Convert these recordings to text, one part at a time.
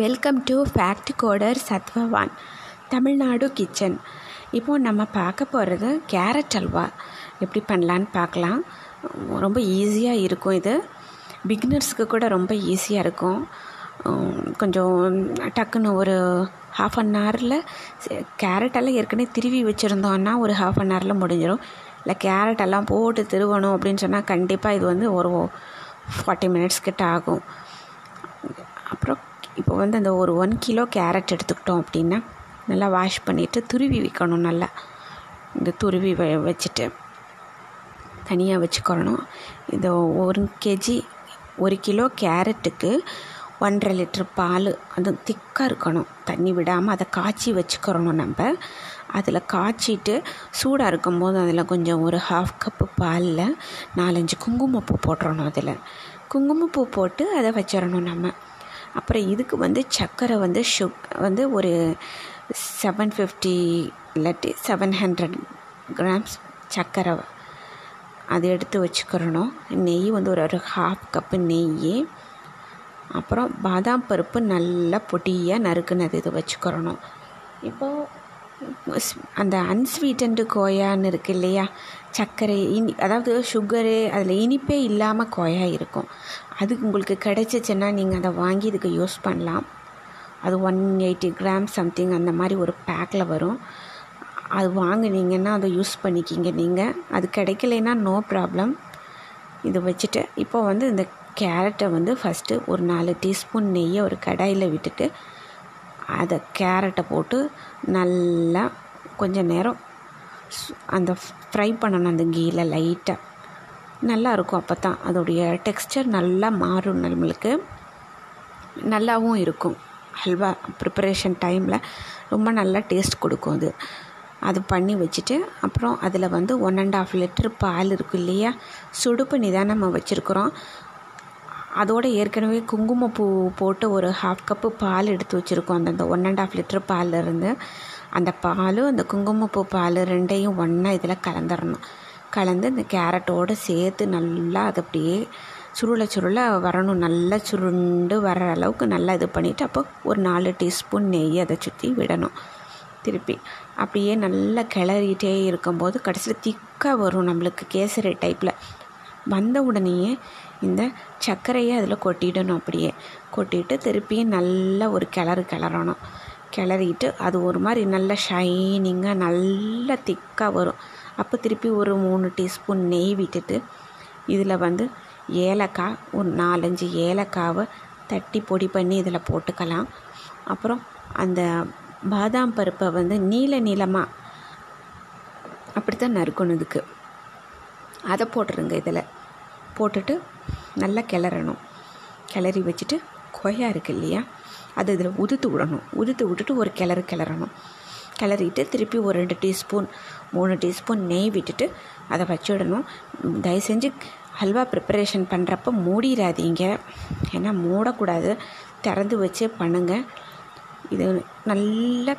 Welcome to fact coder சத்வவான் Tamil Nadu kitchen இப்போது நம்ம பார்க்க போகிறது கேரட் அல்வா. எப்படி பண்ணலான்னு பார்க்கலாம். ரொம்ப ஈஸியாக இருக்கும் இது. பிகினர்ஸுக்கு கூட ரொம்ப ஈஸியாக இருக்கும். கொஞ்சம் டக்குன்னு ஒரு ஹாஃப் அன் ஹவரில் கேரட்டெல்லாம் ஏற்கனவே திருவி வச்சுருந்தோன்னா ஒரு ஹாஃப் அன் ஹவரில் முடிஞ்சிடும் இல்லை கேரட் எல்லாம் போட்டு திருவணும் அப்படின்னு சொன்னால் கண்டிப்பாக இது வந்து ஒரு ஃபார்ட்டி மினிட்ஸ் கிட்ட ஆகும். அப்புறம் இப்போ வந்து அந்த ஒரு ஒன் கிலோ கேரட் எடுத்துக்கிட்டோம் அப்படின்னா நல்லா வாஷ் பண்ணிவிட்டு துருவி வைக்கணும் நல்லா. இந்த துருவி வ வச்சுட்டு தனியாக வச்சுக்கிறணும் இந்த ஒரு கேஜி ஒரு கிலோ கேரட்டுக்கு ஒன்றரை லிட்டர் பால் அது திக்காக இருக்கணும். தண்ணி விடாமல் அதை காய்ச்சி வச்சுக்கிறணும் நம்ம. அதில் காய்ச்சிட்டு சூடாக இருக்கும்போது அதில் கொஞ்சம் ஒரு ஹாஃப் கப்பு பாலில் நாலஞ்சு குங்குமப்பூ போட்டுறணும் அதில். குங்குமப்பூ போட்டு அதை வச்சிடணும் நம்ம. அப்புறம் இதுக்கு வந்து சர்க்கரை வந்து சுக் வந்து ஒரு செவன் ஃபிஃப்டி இல்லாட்டி செவன் ஹண்ட்ரட் கிராம்ஸ் சர்க்கரை அது எடுத்து வச்சுக்கிறணும். நெய் வந்து ஒரு ஒரு ஹாஃப் கப்பு நெய். அப்புறம் பாதாம் பருப்பு நல்லா பொடியாக நறுக்குனது இது வச்சுக்கிறணும். இப்போது அந்த அன்ஸ்வீட்டன்டு கோயான்னு இருக்கு இல்லையா? சர்க்கரை இனி அதாவது சுகரு அதில் இனிப்பே இல்லாமல் கொயா இருக்கும். அது உங்களுக்கு கிடைச்சிச்சின்னா நீங்கள் அதை வாங்கி இதுக்கு யூஸ் பண்ணலாம். அது ஒன் எயிட்டி கிராம் சம்திங் அந்த மாதிரி ஒரு பேக்கில் வரும். அது வாங்குனீங்கன்னா அதை யூஸ் பண்ணிக்கிங்க நீங்கள் அது கிடைக்கலைன்னா நோ ப்ராப்ளம் இது வச்சுட்டு இப்போ வந்து இந்த கேரட்டை வந்து ஃபஸ்ட்டு ஒரு நாலு டீஸ்பூன் நெய்யை ஒரு கடாயில் விட்டுட்டு அதை கேரட்டை போட்டு நல்லா கொஞ்சம் நேரம் அந்த ஃப்ரை பண்ணணும் அந்த கீயில் லைட்டாக நல்லா இருக்கும் அப்போ தான் அதோடைய டெக்ஸ்டர் நல்லா மாறும் நம்மளுக்கு. நல்லாவும் இருக்கும். ஹல்வா ப்ரிப்பரேஷன் டைமில் ரொம்ப நல்லா டேஸ்ட் கொடுக்கும் அது. அது பண்ணி வச்சுட்டு அப்புறம் அதில் வந்து ஒன் அண்ட் ஆஃப் லிட்டர் பால் இருக்கும் இல்லையா? சுடு பண்ணி தான் நம்ம வச்சுருக்குறோம். அதோட ஏற்கனவே குங்குமப்பூ போட்டு ஒரு ஹாஃப் கப்பு பால் எடுத்து வச்சுருக்கோம். அந்த ஒன் அண்ட் ஆஃப் லிட்டர் பால்ல இருந்து. அந்த பாலும் அந்த குங்குமப்பூ பால் ரெண்டையும் ஒன்றா இதில் கலந்துடணும் கலந்து இந்த கேரட்டோடு சேர்த்து நல்லா அது அப்படியே சுருள சுருளை வரணும். நல்லா சுருண்டு வர அளவுக்கு நல்லா இது பண்ணிவிட்டு அப்போ ஒரு நாலு டீஸ்பூன் நெய் அதை சுற்றி விடணும். திருப்பி அப்படியே நல்லா கிளறிட்டே இருக்கும்போது கடைசியில் திக்காக வரும் நம்மளுக்கு கேசரி டைப்பில் வந்த உடனேயே இந்த சர்க்கரையை அதில் கொட்டிடணும் அப்படியே. கொட்டிட்டு திருப்பியும் நல்லா ஒரு கிளறு கிளறணும். கிளறிட்டு அது ஒரு மாதிரி நல்லா ஷைனிங்காக நல்ல திக்காக வரும். அப்போ திருப்பி ஒரு மூணு டீஸ்பூன் நெய் விட்டுட்டு இதில் வந்து ஏலக்காய் ஒரு நாலஞ்சு ஏலக்காவை தட்டி பொடி பண்ணி இதில் போட்டுக்கலாம். அப்புறம் அந்த பாதாம் பருப்பை வந்து நீல நீளமாக அப்படி தான் நறுக்கணும் இதுக்கு. அதை போட்டுருங்க இதில். போட்டுட்டு நல்லா கிளறணும். கிளறி வச்சுட்டு கொய்யா இருக்கு இல்லையா? அது இதில் உதுத்து விடணும். உதுத்து விட்டுட்டு ஒரு கிளறு கிளறணும். கிளறிட்டு திருப்பி ஒரு ரெண்டு டீஸ்பூன் மூணு டீஸ்பூன் நெய் விட்டுட்டு அதை வச்சுடணும். தயவு செஞ்சு ஹல்வா ப்ரிப்பரேஷன் பண்ணுறப்ப மூடிடாதீங்க. ஏன்னா மூடக்கூடாது. திறந்து வச்சே பண்ணுங்கள் இது நல்லா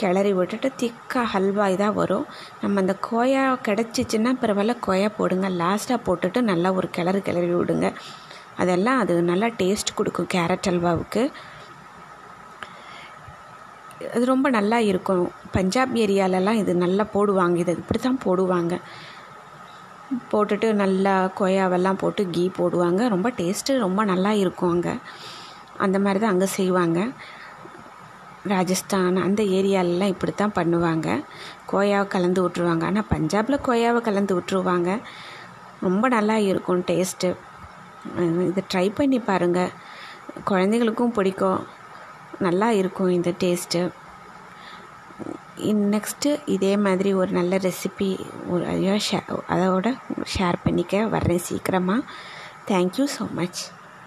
கிளறி விட்டுட்டு திக்காக ஹல்வா இதாக வரும். நம்ம அந்த கோயா கிடச்சிச்சின்னா பரவாயில்ல கோயா போடுங்க. லாஸ்ட்டாக போட்டுட்டு நல்லா ஒரு கிளறு கிளறி விடுங்க. அதெல்லாம் அது நல்லா டேஸ்ட் கொடுக்கும் கேரட் அல்வாவுக்கு. அது ரொம்ப நல்லா இருக்கும். பஞ்சாப் ஏரியாலலாம் இது நல்லா போடுவாங்க. இது இப்படி தான் போடுவாங்க. போட்டுட்டு நல்லா கொயாவெல்லாம் போட்டு கீ போடுவாங்க. ரொம்ப டேஸ்ட்டு ரொம்ப நல்லா இருக்கும் அங்கே. அந்த மாதிரி தான் அங்கே செய்வாங்க. ராஜஸ்தான் அந்த ஏரியாலலாம் இப்படி தான் பண்ணுவாங்க. கோயாவை கலந்து விட்ருவாங்க ஆனால் பஞ்சாபில் கோயாவை கலந்து விட்ருவாங்க ரொம்ப நல்லா இருக்கும் டேஸ்ட்டு இதை ட்ரை பண்ணி பாருங்கள் குழந்தைகளுக்கும் பிடிக்கும். நல்லா இருக்கும் இந்த டேஸ்ட்டு நெக்ஸ்ட்டு இதே மாதிரி ஒரு நல்ல ரெசிபி ஒரு ஐயோ ஷே அதோட ஷேர் பண்ணிக்க வர்றேன் சீக்கிரமாக தேங்க்யூ ஸோ மச்